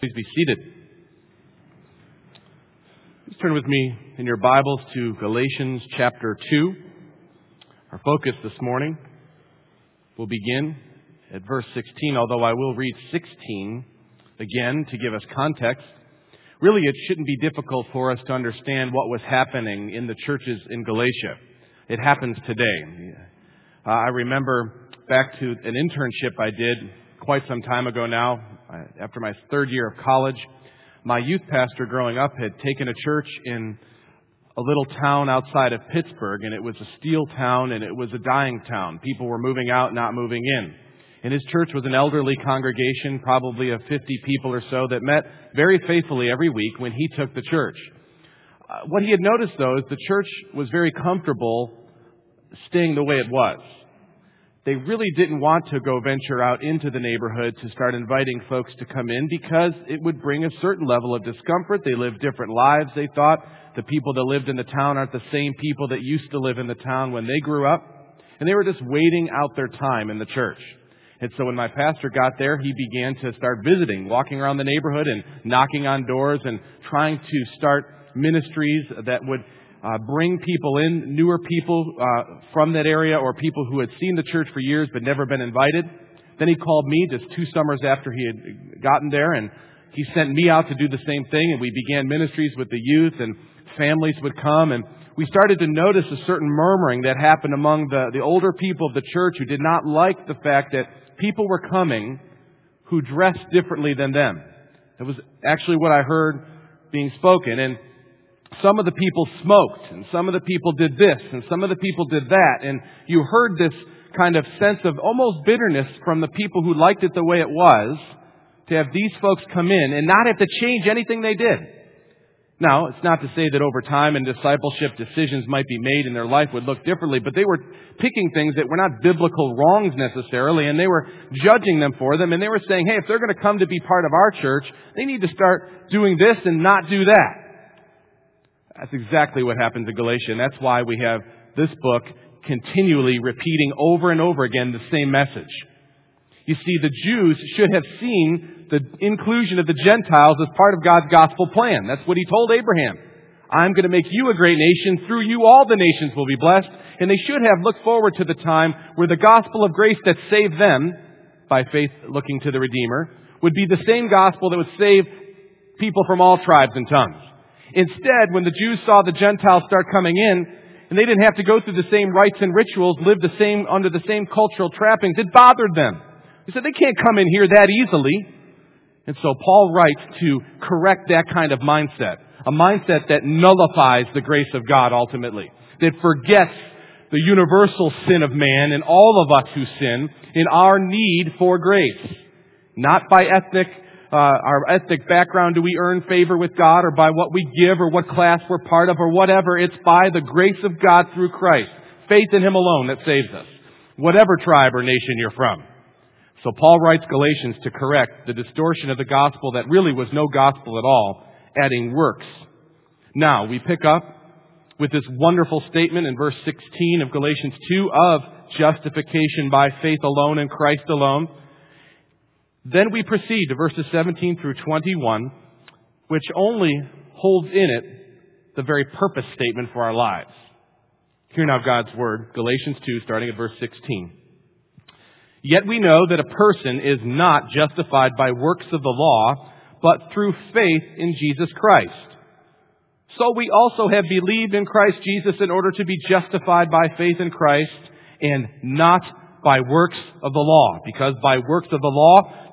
Please be seated. Please turn with me in your Bibles to Galatians chapter 2. Our focus this morning will begin at verse 16, although I will read 16 again to give us context. Really, it shouldn't be difficult for us to understand what was happening in the churches in Galatia. It happens today. Uh, I remember back to an internship I did quite some time ago now, after my third year of college, my youth pastor growing up had taken a church in a little town outside of Pittsburgh, and it was a steel town and it was a dying town. People were moving out, not moving in. And his church was an elderly congregation, probably of 50 people or so, that met very faithfully every week when he took the church. Uh, what he had noticed, though, is the church was very comfortable staying the way it was they really didn't want to go venture out into the neighborhood to start inviting folks to come in because it would bring a certain level of discomfort. They lived different lives, they thought. The people that lived in the town aren't the same people that used to live in the town when they grew up. And they were just waiting out their time in the church. And so when my pastor got there, he began to start visiting, walking around the neighborhood and knocking on doors and trying to start ministries that would uh, bring people in, newer people uh, from that area or people who had seen the church for years but never been invited. Then he called me just two summers after he had gotten there and he sent me out to do the same thing and we began ministries with the youth and families would come and we started to notice a certain murmuring that happened among the, the older people of the church who did not like the fact that people were coming who dressed differently than them. That was actually what I heard being spoken. And some of the people smoked, and some of the people did this, and some of the people did that, and you heard this kind of sense of almost bitterness from the people who liked it the way it was, to have these folks come in and not have to change anything they did. Now, it's not to say that over time and discipleship decisions might be made and their life would look differently, but they were picking things that were not biblical wrongs necessarily, and they were judging them for them, and they were saying, hey, if they're going to come to be part of our church, they need to start doing this and not do that. That's exactly what happened to Galatia, and that's why we have this book continually repeating over and over again the same message. You see, the Jews should have seen the inclusion of the Gentiles as part of God's gospel plan. That's what he told Abraham. I'm going to make you a great nation. Through you, all the nations will be blessed. And they should have looked forward to the time where the gospel of grace that saved them, by faith looking to the Redeemer, would be the same gospel that would save people from all tribes and tongues. Instead, when the Jews saw the Gentiles start coming in, and they didn't have to go through the same rites and rituals, live the same, under the same cultural trappings, it bothered them. They said they can't come in here that easily. And so Paul writes to correct that kind of mindset. A mindset that nullifies the grace of God ultimately. That forgets the universal sin of man and all of us who sin in our need for grace. Not by ethnic uh, our ethnic background do we earn favor with God or by what we give or what class we're part of or whatever. It's by the grace of God through Christ. Faith in Him alone that saves us. Whatever tribe or nation you're from. So Paul writes Galatians to correct the distortion of the gospel that really was no gospel at all, adding works. Now, we pick up with this wonderful statement in verse 16 of Galatians 2 of justification by faith alone in Christ alone. Then we proceed to verses 17 through 21, which only holds in it the very purpose statement for our lives. Hear now God's word, Galatians 2, starting at verse 16. Yet we know that a person is not justified by works of the law, but through faith in Jesus Christ. So we also have believed in Christ Jesus in order to be justified by faith in Christ and not by works of the law, because by works of the law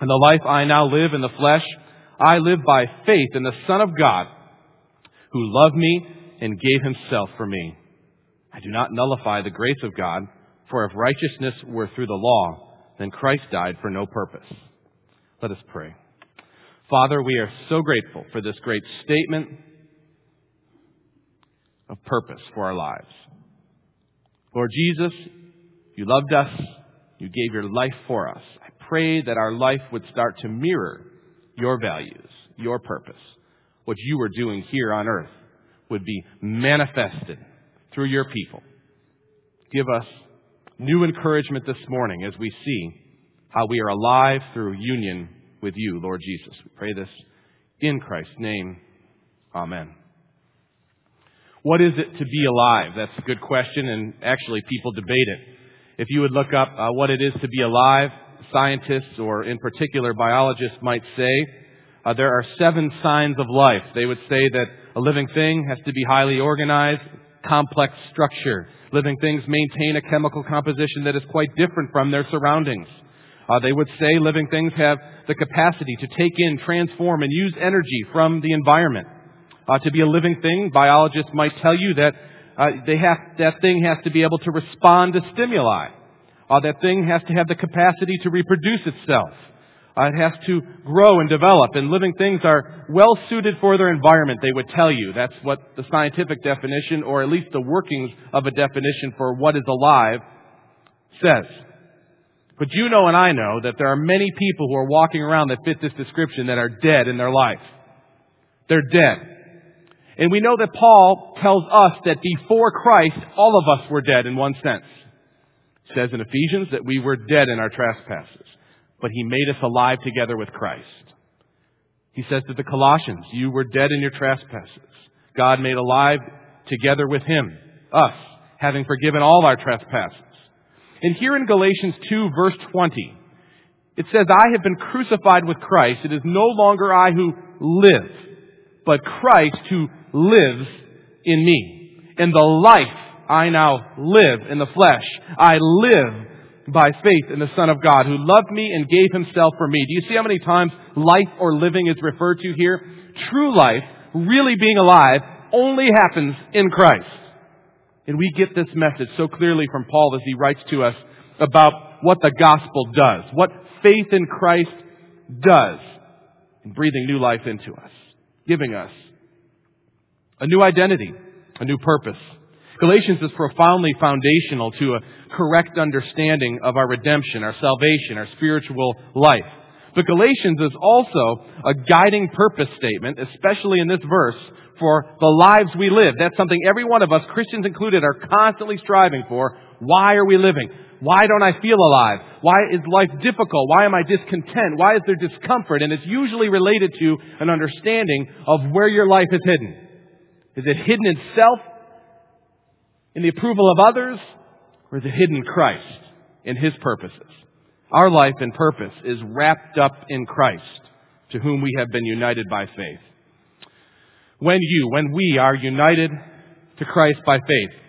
And the life I now live in the flesh, I live by faith in the Son of God, who loved me and gave himself for me. I do not nullify the grace of God, for if righteousness were through the law, then Christ died for no purpose. Let us pray. Father, we are so grateful for this great statement of purpose for our lives. Lord Jesus, you loved us. You gave your life for us. Pray that our life would start to mirror your values, your purpose. What you are doing here on earth would be manifested through your people. Give us new encouragement this morning as we see how we are alive through union with you, Lord Jesus. We pray this in Christ's name. Amen. What is it to be alive? That's a good question, and actually people debate it. If you would look up uh, what it is to be alive, scientists or in particular biologists might say uh, there are seven signs of life. They would say that a living thing has to be highly organized, complex structure. Living things maintain a chemical composition that is quite different from their surroundings. Uh, they would say living things have the capacity to take in, transform, and use energy from the environment. Uh, to be a living thing, biologists might tell you that uh, they have, that thing has to be able to respond to stimuli. Uh, that thing has to have the capacity to reproduce itself. Uh, it has to grow and develop, and living things are well suited for their environment, they would tell you. That's what the scientific definition, or at least the workings of a definition for what is alive, says. But you know and I know that there are many people who are walking around that fit this description that are dead in their life. They're dead. And we know that Paul tells us that before Christ, all of us were dead in one sense. Says in Ephesians that we were dead in our trespasses, but he made us alive together with Christ. He says to the Colossians, you were dead in your trespasses. God made alive together with him, us, having forgiven all our trespasses. And here in Galatians 2 verse 20, it says, I have been crucified with Christ. It is no longer I who live, but Christ who lives in me. And the life I now live in the flesh, I live by faith in the Son of God who loved me and gave himself for me. Do you see how many times life or living is referred to here? True life, really being alive, only happens in Christ. And we get this message so clearly from Paul as he writes to us about what the gospel does, what faith in Christ does in breathing new life into us, giving us a new identity, a new purpose. Galatians is profoundly foundational to a correct understanding of our redemption, our salvation, our spiritual life. But Galatians is also a guiding purpose statement, especially in this verse, for the lives we live. That's something every one of us, Christians included, are constantly striving for. Why are we living? Why don't I feel alive? Why is life difficult? Why am I discontent? Why is there discomfort? And it's usually related to an understanding of where your life is hidden. Is it hidden in self, in the approval of others, or the hidden Christ, in His purposes? Our life and purpose is wrapped up in Christ, to whom we have been united by faith. When you, when we are united to Christ by faith,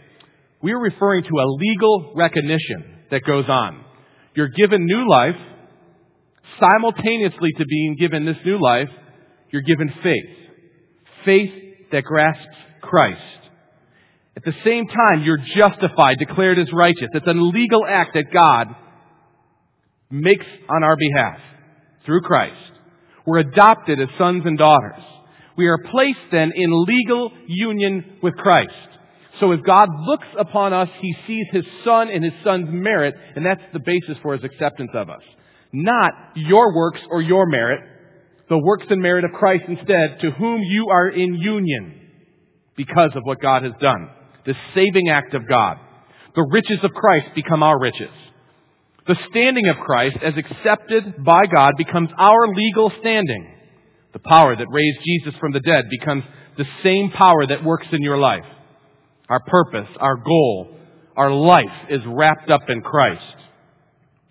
we are referring to a legal recognition that goes on. You're given new life. Simultaneously to being given this new life, you're given faith. Faith that grasps Christ. At the same time, you're justified, declared as righteous. It's a legal act that God makes on our behalf through Christ. We're adopted as sons and daughters. We are placed then in legal union with Christ. So as God looks upon us, He sees His Son and His Son's merit, and that's the basis for His acceptance of us. Not your works or your merit, the works and merit of Christ instead, to whom you are in union because of what God has done. The saving act of God. The riches of Christ become our riches. The standing of Christ as accepted by God becomes our legal standing. The power that raised Jesus from the dead becomes the same power that works in your life. Our purpose, our goal, our life is wrapped up in Christ.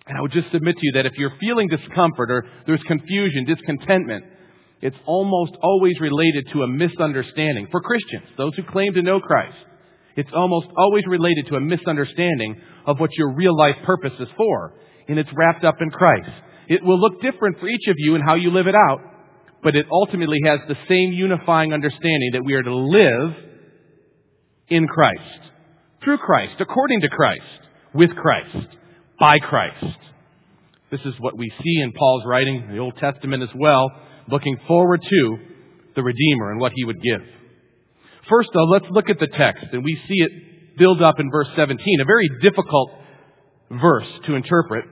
And I would just submit to you that if you're feeling discomfort or there's confusion, discontentment, it's almost always related to a misunderstanding. For Christians, those who claim to know Christ, it's almost always related to a misunderstanding of what your real life purpose is for. And it's wrapped up in Christ. It will look different for each of you and how you live it out, but it ultimately has the same unifying understanding that we are to live in Christ, through Christ, according to Christ, with Christ by Christ. This is what we see in Paul's writing in the Old Testament as well. looking forward to the Redeemer and what he would give. First, though, let's look at the text, and we see it build up in verse 17, a very difficult verse to interpret.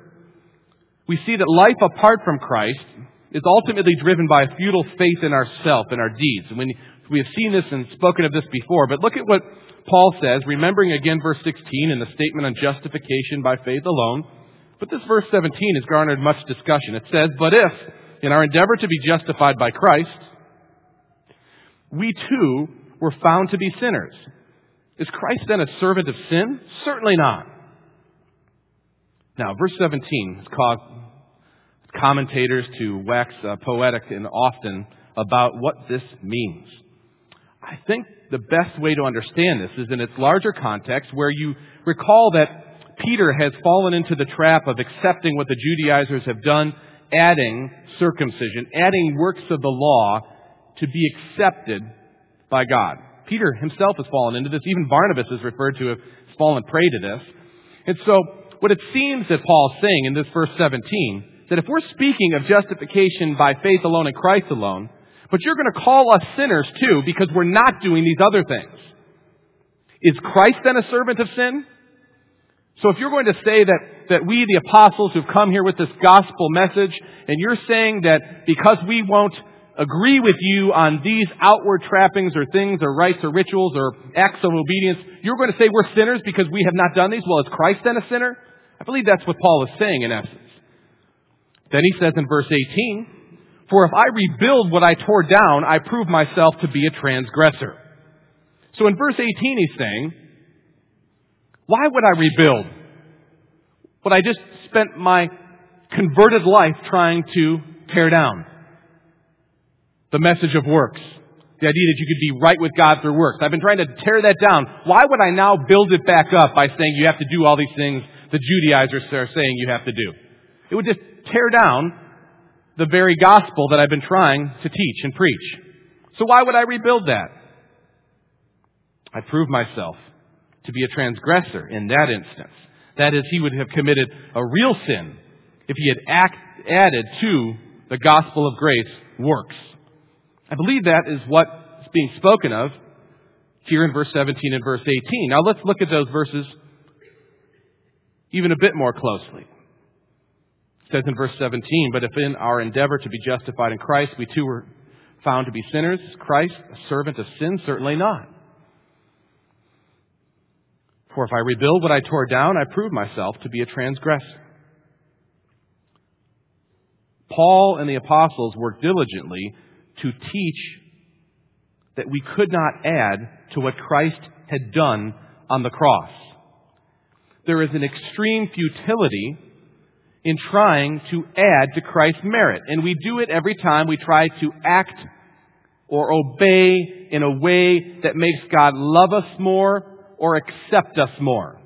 We see that life apart from Christ is ultimately driven by a futile faith in ourself and our deeds. And we have seen this and spoken of this before, but look at what Paul says, remembering again verse 16 in the statement on justification by faith alone. But this verse 17 has garnered much discussion. It says, But if, in our endeavor to be justified by Christ, we too were found to be sinners, is Christ then a servant of sin? Certainly not. Now, verse 17 has caused commentators to wax uh, poetic and often about what this means. I think the best way to understand this is in its larger context where you recall that Peter has fallen into the trap of accepting what the Judaizers have done, adding circumcision, adding works of the law to be accepted by God. Peter himself has fallen into this. Even Barnabas is referred to as fallen prey to this. And so, what it seems that Paul's saying in this verse 17, that if we're speaking of justification by faith alone in Christ alone, but you're going to call us sinners too because we're not doing these other things. Is Christ then a servant of sin? So if you're going to say that, that we, the apostles who've come here with this gospel message, and you're saying that because we won't agree with you on these outward trappings or things or rites or rituals or acts of obedience, you're going to say we're sinners because we have not done these? Well, is Christ then a sinner? I believe that's what Paul is saying in essence. Then he says in verse 18, for if I rebuild what I tore down, I prove myself to be a transgressor. So in verse 18 he's saying, why would I rebuild what I just spent my converted life trying to tear down? The message of works. The idea that you could be right with God through works. I've been trying to tear that down. Why would I now build it back up by saying you have to do all these things the Judaizers are saying you have to do? It would just tear down the very gospel that I've been trying to teach and preach. So why would I rebuild that? I prove myself to be a transgressor in that instance. That is, he would have committed a real sin if he had act, added to the gospel of grace works. I believe that is what is being spoken of here in verse 17 and verse 18. Now let's look at those verses even a bit more closely It says in verse 17, But if in our endeavor to be justified in Christ we too were found to be sinners, Christ, a servant of sin? Certainly not. For if I rebuild what I tore down, I prove myself to be a transgressor. Paul and the apostles worked diligently to teach that we could not add to what Christ had done on the cross. There is an extreme futility in trying to add to Christ's merit. And we do it every time we try to act or obey in a way that makes God love us more or accept us more.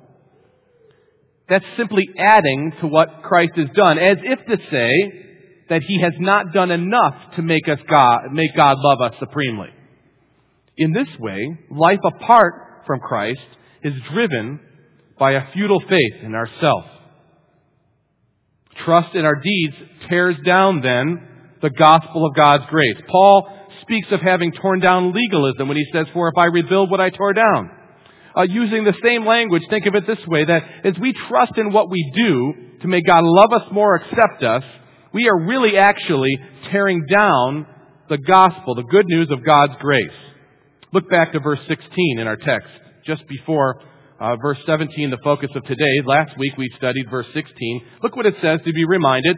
That's simply adding to what Christ has done, as if to say that He has not done enough to make us God, make God love us supremely. In this way, life apart from Christ is driven by a futile faith in ourself trust in our deeds tears down then the gospel of God's grace. Paul speaks of having torn down legalism when he says, For if I rebuild what I tore down. Uh, using the same language, think of it this way that as we trust in what we do to make God love us more, accept us, we are really actually tearing down the gospel, the good news of God's grace. Look back to verse 16 in our text, just before uh, verse 17, the focus of today. Last week we studied verse 16. Look what it says to be reminded.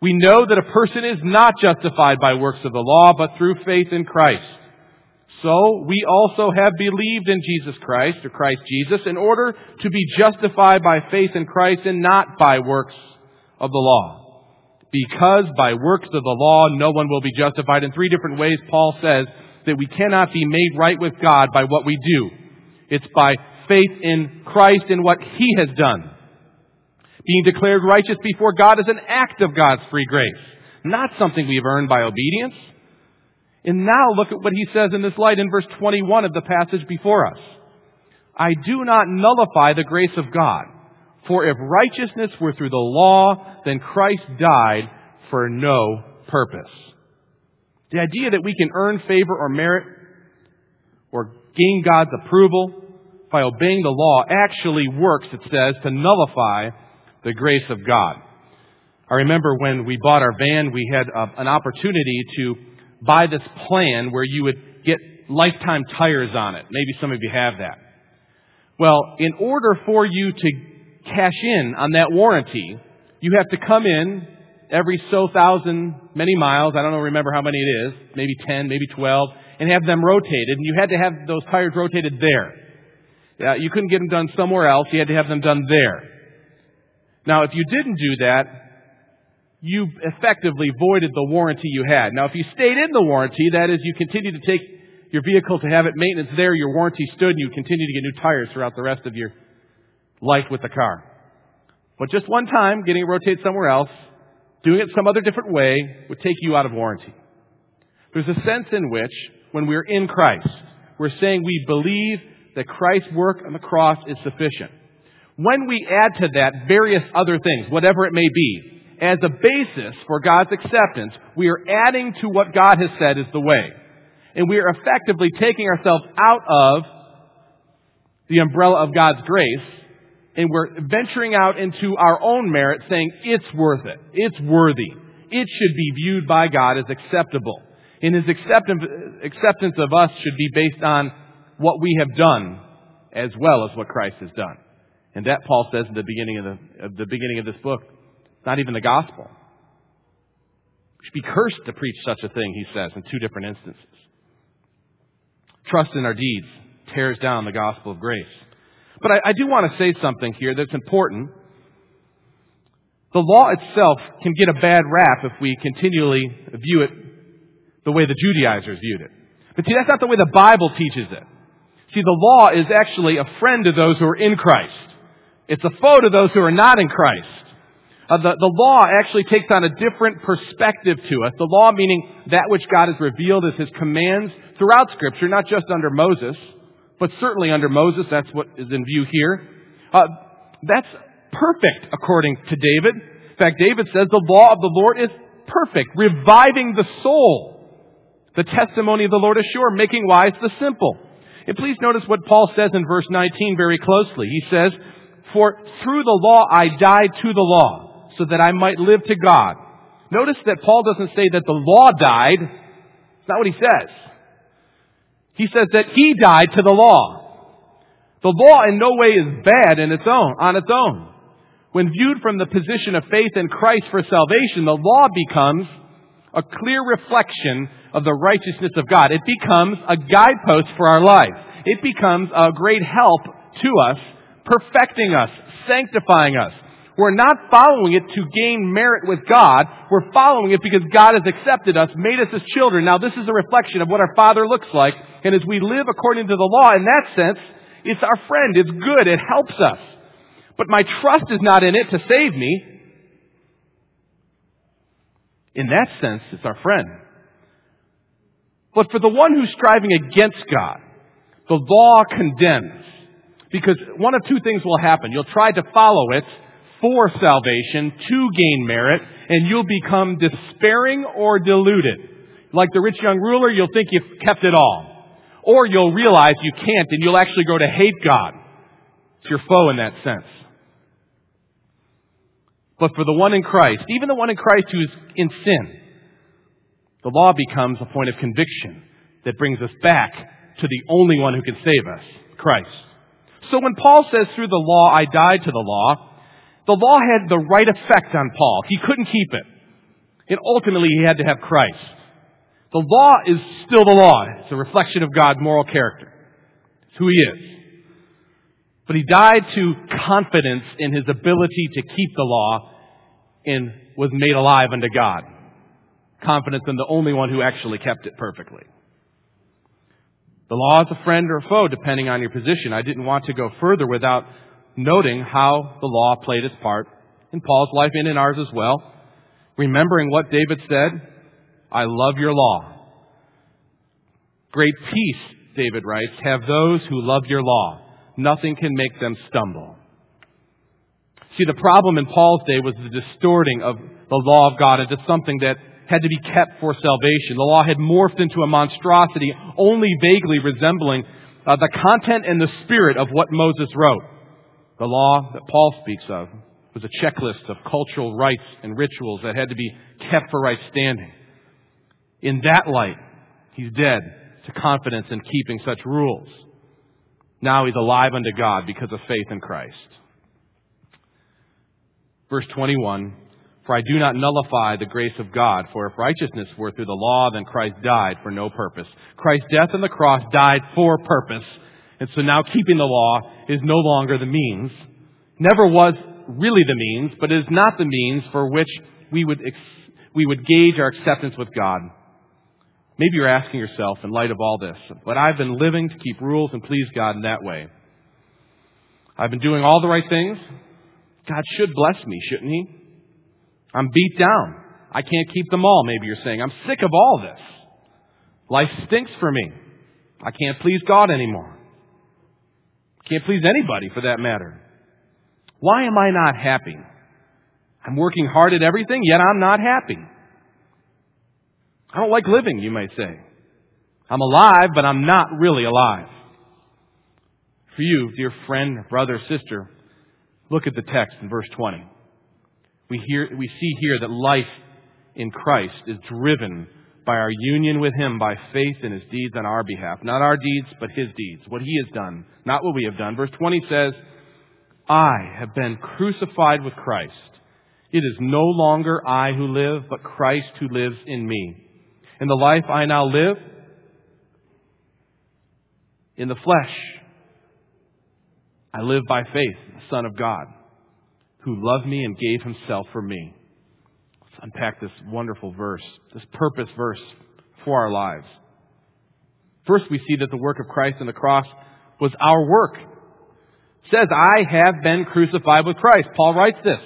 We know that a person is not justified by works of the law, but through faith in Christ. So we also have believed in Jesus Christ, or Christ Jesus, in order to be justified by faith in Christ and not by works of the law. Because by works of the law no one will be justified. In three different ways, Paul says that we cannot be made right with God by what we do. It's by faith in Christ and what He has done. Being declared righteous before God is an act of God's free grace, not something we've earned by obedience. And now look at what he says in this light in verse 21 of the passage before us. I do not nullify the grace of God, for if righteousness were through the law, then Christ died for no purpose. The idea that we can earn favor or merit or gain God's approval by obeying the law actually works, it says, to nullify the grace of God. I remember when we bought our van, we had uh, an opportunity to buy this plan where you would get lifetime tires on it. Maybe some of you have that. Well, in order for you to cash in on that warranty, you have to come in every so thousand, many miles, I don't know, remember how many it is, maybe 10, maybe 12, and have them rotated, and you had to have those tires rotated there. You couldn't get them done somewhere else, you had to have them done there. Now, if you didn't do that, you effectively voided the warranty you had. Now, if you stayed in the warranty, that is, you continued to take your vehicle to have it maintenance there, your warranty stood, and you continued to get new tires throughout the rest of your life with the car. But just one time, getting it rotated somewhere else, doing it some other different way, would take you out of warranty. There's a sense in which, when we're in Christ, we're saying we believe that Christ's work on the cross is sufficient. When we add to that various other things, whatever it may be, as a basis for God's acceptance, we are adding to what God has said is the way. And we are effectively taking ourselves out of the umbrella of God's grace and we're venturing out into our own merit saying it's worth it. It's worthy. It should be viewed by God as acceptable. And his acceptance, of us should be based on what we have done as well as what Christ has done. And that Paul says in the beginning of the, the beginning of this book. Not even the gospel. We should be cursed to preach such a thing, he says, in two different instances. Trust in our deeds tears down the gospel of grace. But I, I do want to say something here that's important. The law itself can get a bad rap if we continually view it the way the Judaizers viewed it. But see, that's not the way the Bible teaches it. See, the law is actually a friend to those who are in Christ. It's a foe to those who are not in Christ. Uh, the, the law actually takes on a different perspective to us. The law meaning that which God has revealed as His commands throughout Scripture, not just under Moses, but certainly under Moses. That's what is in view here. Uh, that's perfect according to David. In fact, David says the law of the Lord is perfect, reviving the soul. The testimony of the Lord is sure, making wise the simple. And please notice what Paul says in verse 19 very closely. He says, For through the law I died to the law, so that I might live to God. Notice that Paul doesn't say that the law died. That's not what he says. He says that he died to the law. The law in no way is bad in its own, on its own. When viewed from the position of faith in Christ for salvation, the law becomes a clear reflection of the righteousness of God. It becomes a guidepost for our life. It becomes a great help to us, perfecting us, sanctifying us. We're not following it to gain merit with God. We're following it because God has accepted us, made us His children. Now this is a reflection of what our Father looks like. And as we live according to the law, in that sense, it's our friend. It's good. It helps us. But my trust is not in it to save me. In that sense, it's our friend. But for the one who's striving against God, the law condemns. Because one of two things will happen. You'll try to follow it for salvation to gain merit, and you'll become despairing or deluded. Like the rich young ruler, you'll think you've kept it all. Or you'll realize you can't, and you'll actually go to hate God. It's your foe in that sense. But for the one in Christ, even the one in Christ who is in sin, the law becomes a point of conviction that brings us back to the only one who can save us, Christ. So when Paul says through the law I died to the law, the law had the right effect on Paul. He couldn't keep it. And ultimately he had to have Christ. The law is still the law. It's a reflection of God's moral character. It's who he is. But he died to confidence in his ability to keep the law and was made alive unto God confidence in the only one who actually kept it perfectly. The law is a friend or a foe depending on your position. I didn't want to go further without noting how the law played its part in Paul's life and in ours as well. Remembering what David said, I love your law. Great peace, David writes, have those who love your law. Nothing can make them stumble. See, the problem in Paul's day was the distorting of the law of God into something that had to be kept for salvation. The law had morphed into a monstrosity only vaguely resembling uh, the content and the spirit of what Moses wrote. The law that Paul speaks of was a checklist of cultural rites and rituals that had to be kept for right standing. In that light, he's dead to confidence in keeping such rules. Now he's alive unto God because of faith in Christ. Verse 21 For I do not nullify the grace of God, for if righteousness were through the law, then Christ died for no purpose. Christ's death on the cross died for purpose. And so now keeping the law is no longer the means. Never was really the means, but is not the means for which we would, ex- we would gauge our acceptance with God. Maybe you're asking yourself in light of all this, but I've been living to keep rules and please God in that way. I've been doing all the right things. God should bless me, shouldn't He? I'm beat down. I can't keep them all, maybe you're saying. I'm sick of all this. Life stinks for me. I can't please God anymore. Can't please anybody for that matter. Why am I not happy? I'm working hard at everything, yet I'm not happy. I don't like living, you may say. I'm alive, but I'm not really alive. For you, dear friend, brother, sister, look at the text in verse 20. We, hear, we see here that life in Christ is driven by our union with Him by faith in His deeds on our behalf. Not our deeds, but His deeds, what He has done, not what we have done. Verse 20 says, I have been crucified with Christ. It is no longer I who live, but Christ who lives in me. In the life I now live, in the flesh, I live by faith, the Son of God, who loved me and gave himself for me. Let's unpack this wonderful verse, this purpose verse for our lives. First, we see that the work of Christ on the cross was our work. It says, I have been crucified with Christ. Paul writes this.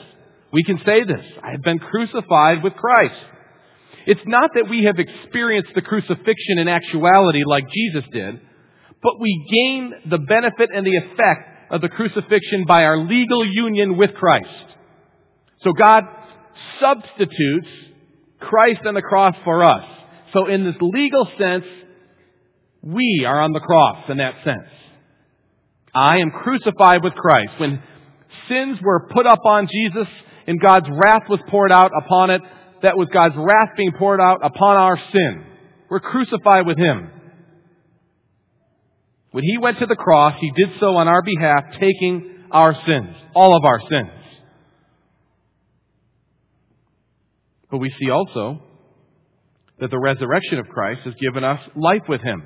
We can say this. I have been crucified with Christ. It's not that we have experienced the crucifixion in actuality like Jesus did, but we gain the benefit and the effect of the crucifixion by our legal union with Christ. So God substitutes Christ on the cross for us. So in this legal sense, we are on the cross in that sense. I am crucified with Christ. When sins were put up on Jesus and God's wrath was poured out upon it, that was God's wrath being poured out upon our sin. We're crucified with Him. When He went to the cross, He did so on our behalf, taking our sins, all of our sins. But we see also that the resurrection of Christ has given us life with Him.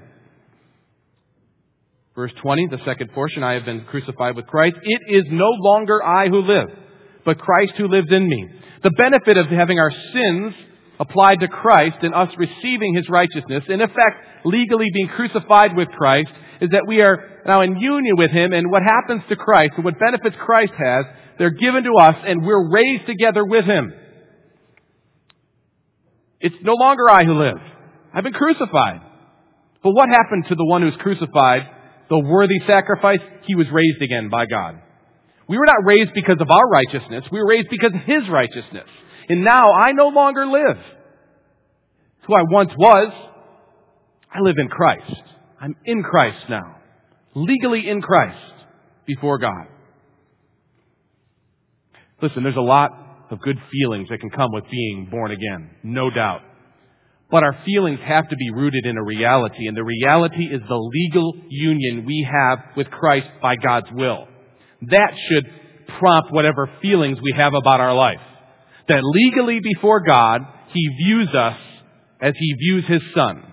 Verse 20, the second portion, I have been crucified with Christ. It is no longer I who live, but Christ who lives in me. The benefit of having our sins applied to Christ and us receiving His righteousness, in effect, legally being crucified with Christ, is that we are now in union with Him and what happens to Christ and what benefits Christ has, they're given to us and we're raised together with Him. It's no longer I who live. I've been crucified. But what happened to the one who's crucified, the worthy sacrifice? He was raised again by God. We were not raised because of our righteousness. We were raised because of His righteousness. And now I no longer live. Who I once was. I live in Christ. I'm in Christ now. Legally in Christ before God. Listen, there's a lot of good feelings that can come with being born again. No doubt. But our feelings have to be rooted in a reality, and the reality is the legal union we have with Christ by God's will. That should prompt whatever feelings we have about our life. That legally before God, He views us as He views His Son.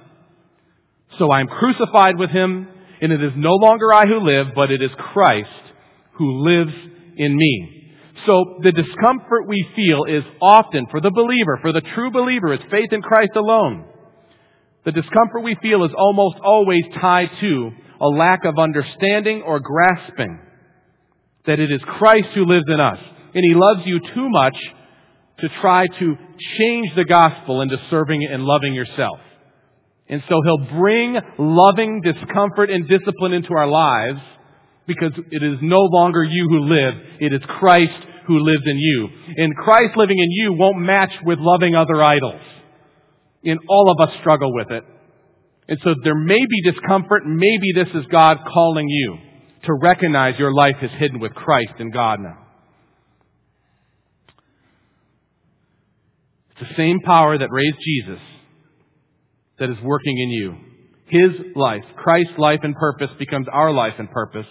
So I'm crucified with Him, and it is no longer I who live, but it is Christ who lives in me. So the discomfort we feel is often, for the believer, for the true believer, is faith in Christ alone. The discomfort we feel is almost always tied to a lack of understanding or grasping that it is Christ who lives in us. And He loves you too much to try to change the gospel into serving and loving yourself. And so He'll bring loving discomfort and discipline into our lives because it is no longer you who live, it is Christ who lives in you. And Christ living in you won't match with loving other idols. And all of us struggle with it. And so there may be discomfort. Maybe this is God calling you to recognize your life is hidden with Christ in God now. It's the same power that raised Jesus that is working in you. His life, Christ's life and purpose becomes our life and purpose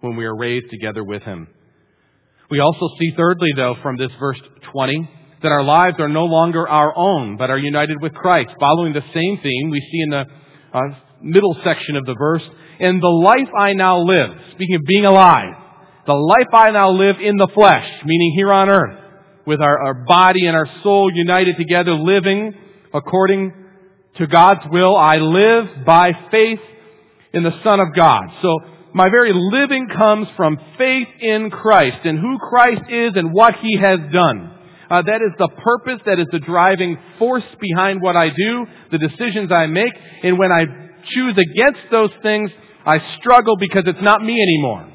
when we are raised together with Him. We also see thirdly though from this verse 20 that our lives are no longer our own, but are united with Christ. Following the same theme we see in the uh, middle section of the verse, and the life I now live, speaking of being alive, the life I now live in the flesh, meaning here on earth, with our, our body and our soul united together, living according to God's will. I live by faith in the Son of God. So my very living comes from faith in Christ and who Christ is and what He has done. Uh, that is the purpose, that is the driving force behind what I do, the decisions I make. And when I choose against those things, I struggle because it's not me anymore.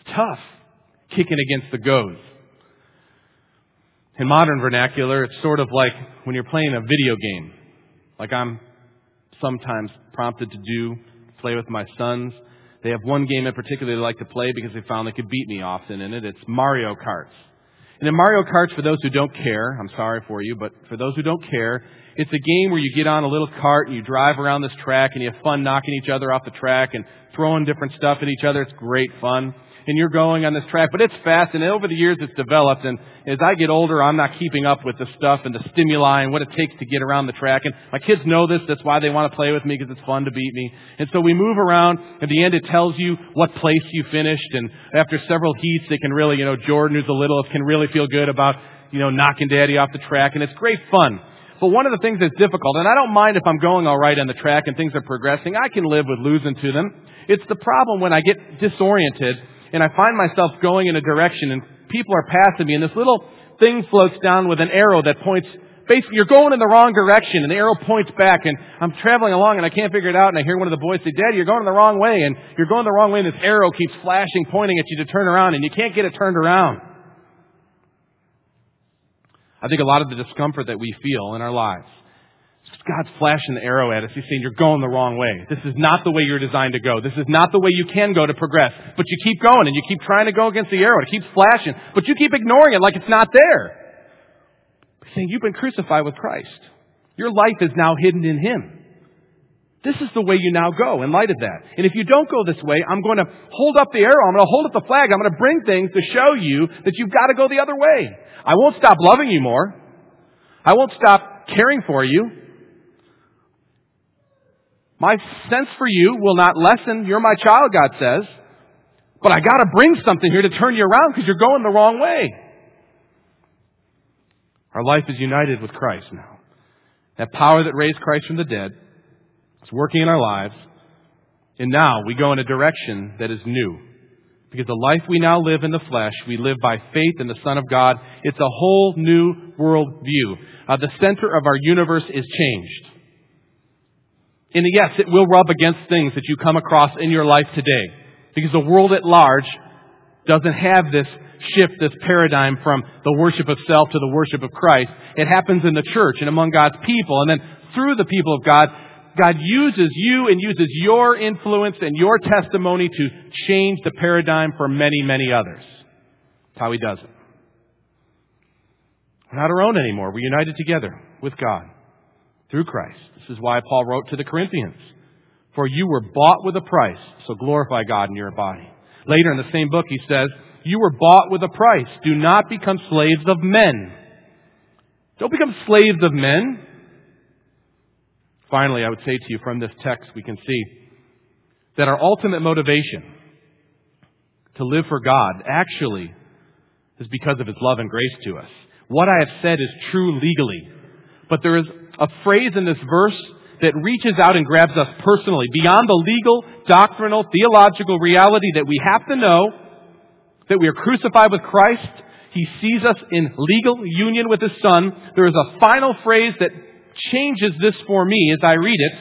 It's tough kicking against the goads. In modern vernacular, it's sort of like when you're playing a video game, like I'm sometimes prompted to do, play with my sons. They have one game in particular they like to play because they found they could beat me often in it. It's Mario Kart. And in Mario Kart, for those who don't care, I'm sorry for you, but for those who don't care, it's a game where you get on a little cart and you drive around this track and you have fun knocking each other off the track and throwing different stuff at each other. It's great fun. And you're going on this track, but it's fast. And over the years it's developed. And as I get older I'm not keeping up with the stuff and the stimuli and what it takes to get around the track. And my kids know this, that's why they want to play with me because it's fun to beat me. And so we move around, at the end it tells you what place you finished. And after several heats they can really, you know, Jordan who's the littlest can really feel good about, you know, knocking daddy off the track. And it's great fun. But one of the things that's difficult, and I don't mind if I'm going all right on the track and things are progressing, I can live with losing to them. It's the problem when I get disoriented and I find myself going in a direction and people are passing me and this little thing floats down with an arrow that points basically you're going in the wrong direction and the arrow points back and I'm traveling along and I can't figure it out and I hear one of the boys say, Daddy, you're going the wrong way and you're going the wrong way and this arrow keeps flashing, pointing at you to turn around and you can't get it turned around. I think a lot of the discomfort that we feel in our lives God's flashing the arrow at us. He's saying, You're going the wrong way. This is not the way you're designed to go. This is not the way you can go to progress. But you keep going and you keep trying to go against the arrow. It keeps flashing. But you keep ignoring it like it's not there. He's saying, You've been crucified with Christ. Your life is now hidden in Him. This is the way you now go in light of that. And if you don't go this way, I'm going to hold up the arrow. I'm going to hold up the flag. I'm going to bring things to show you that you've got to go the other way. I won't stop loving you more. I won't stop caring for you. My sense for you will not lessen. You're my child, God says. But I gotta bring something here to turn you around because you're going the wrong way. Our life is united with Christ now. That power that raised Christ from the dead is working in our lives. And now we go in a direction that is new. Because the life we now live in the flesh, we live by faith in the Son of God. It's a whole new world view. Uh, the center of our universe is changed. And yes, it will rub against things that you come across in your life today. Because the world at large doesn't have this shift, this paradigm from the worship of self to the worship of Christ. It happens in the church and among God's people. And then through the people of God, God uses you and uses your influence and your testimony to change the paradigm for many, many others. That's how He does it. We're not our own anymore. We're united together with God through Christ. This is why Paul wrote to the Corinthians. For you were bought with a price, so glorify God in your body. Later in the same book, he says, You were bought with a price. Do not become slaves of men. Don't become slaves of men. Finally, I would say to you from this text, we can see that our ultimate motivation to live for God actually is because of His love and grace to us. What I have said is true legally, but there is a phrase in this verse that reaches out and grabs us personally, beyond the legal, doctrinal, theological reality that we have to know that we are crucified with Christ. He sees us in legal union with His Son. There is a final phrase that changes this for me as I read it.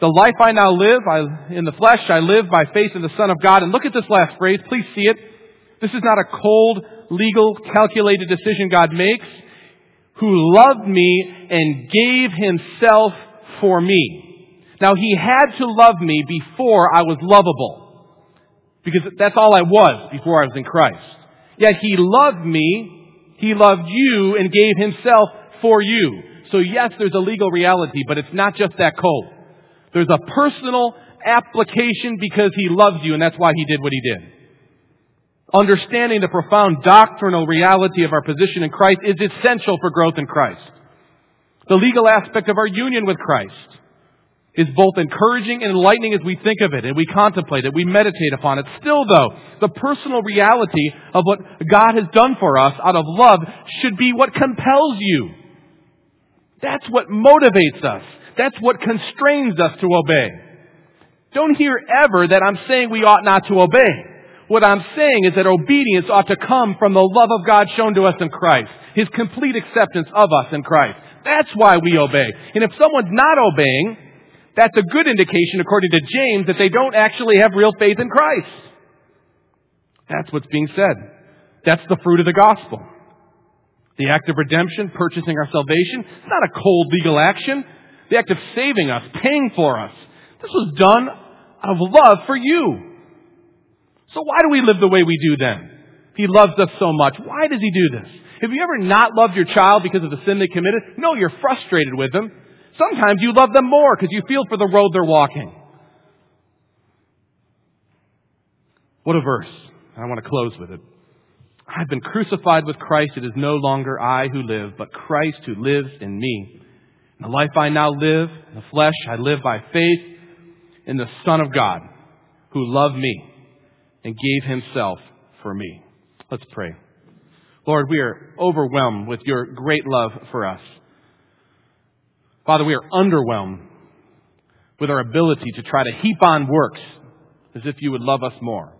The life I now live, I, in the flesh, I live by faith in the Son of God. And look at this last phrase. Please see it. This is not a cold, legal, calculated decision God makes. who loved me and gave himself for me. Now he had to love me before I was lovable. Because that's all I was before I was in Christ. Yet he loved me, he loved you, and gave himself for you. So yes, there's a legal reality, but it's not just that cold. There's a personal application because he loves you, and that's why he did what he did. Understanding the profound doctrinal reality of our position in Christ is essential for growth in Christ. The legal aspect of our union with Christ is both encouraging and enlightening as we think of it and we contemplate it, we meditate upon it. Still though, the personal reality of what God has done for us out of love should be what compels you. That's what motivates us. That's what constrains us to obey. Don't hear ever that I'm saying we ought not to obey. What I'm saying is that obedience ought to come from the love of God shown to us in Christ. His complete acceptance of us in Christ. That's why we obey. And if someone's not obeying, that's a good indication, according to James, that they don't actually have real faith in Christ. That's what's being said. That's the fruit of the gospel. The act of redemption, purchasing our salvation, it's not a cold legal action. The act of saving us, paying for us. This was done out of love for you. So why do we live the way we do then? He loves us so much, why does He do this? Have you ever not loved your child because of the sin they committed? No, you're frustrated with them. Sometimes you love them more because you feel for the road they're walking. What a verse. I want to close with it. I've been crucified with Christ. It is no longer I who live, but Christ who lives in me. In the life I now live, in the flesh, I live by faith in the Son of God, who loved me and gave himself for me. Let's pray. Lord, we are overwhelmed with your great love for us. Father, we are underwhelmed with our ability to try to heap on works as if you would love us more.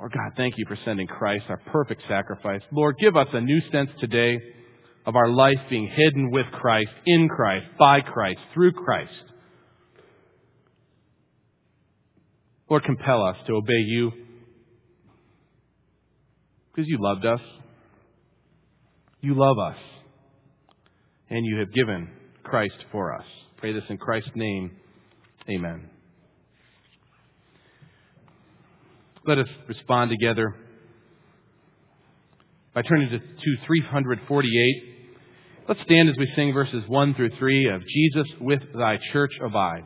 Lord God, thank you for sending Christ, our perfect sacrifice. Lord, give us a new sense today of our life being hidden with Christ, in Christ, by Christ, through Christ. Lord, compel us to obey you because you loved us. You love us. And you have given Christ for us. Pray this in Christ's name. Amen. Let us respond together by turning to, to 348. Let's stand as we sing verses 1 through 3 of Jesus with thy church abide.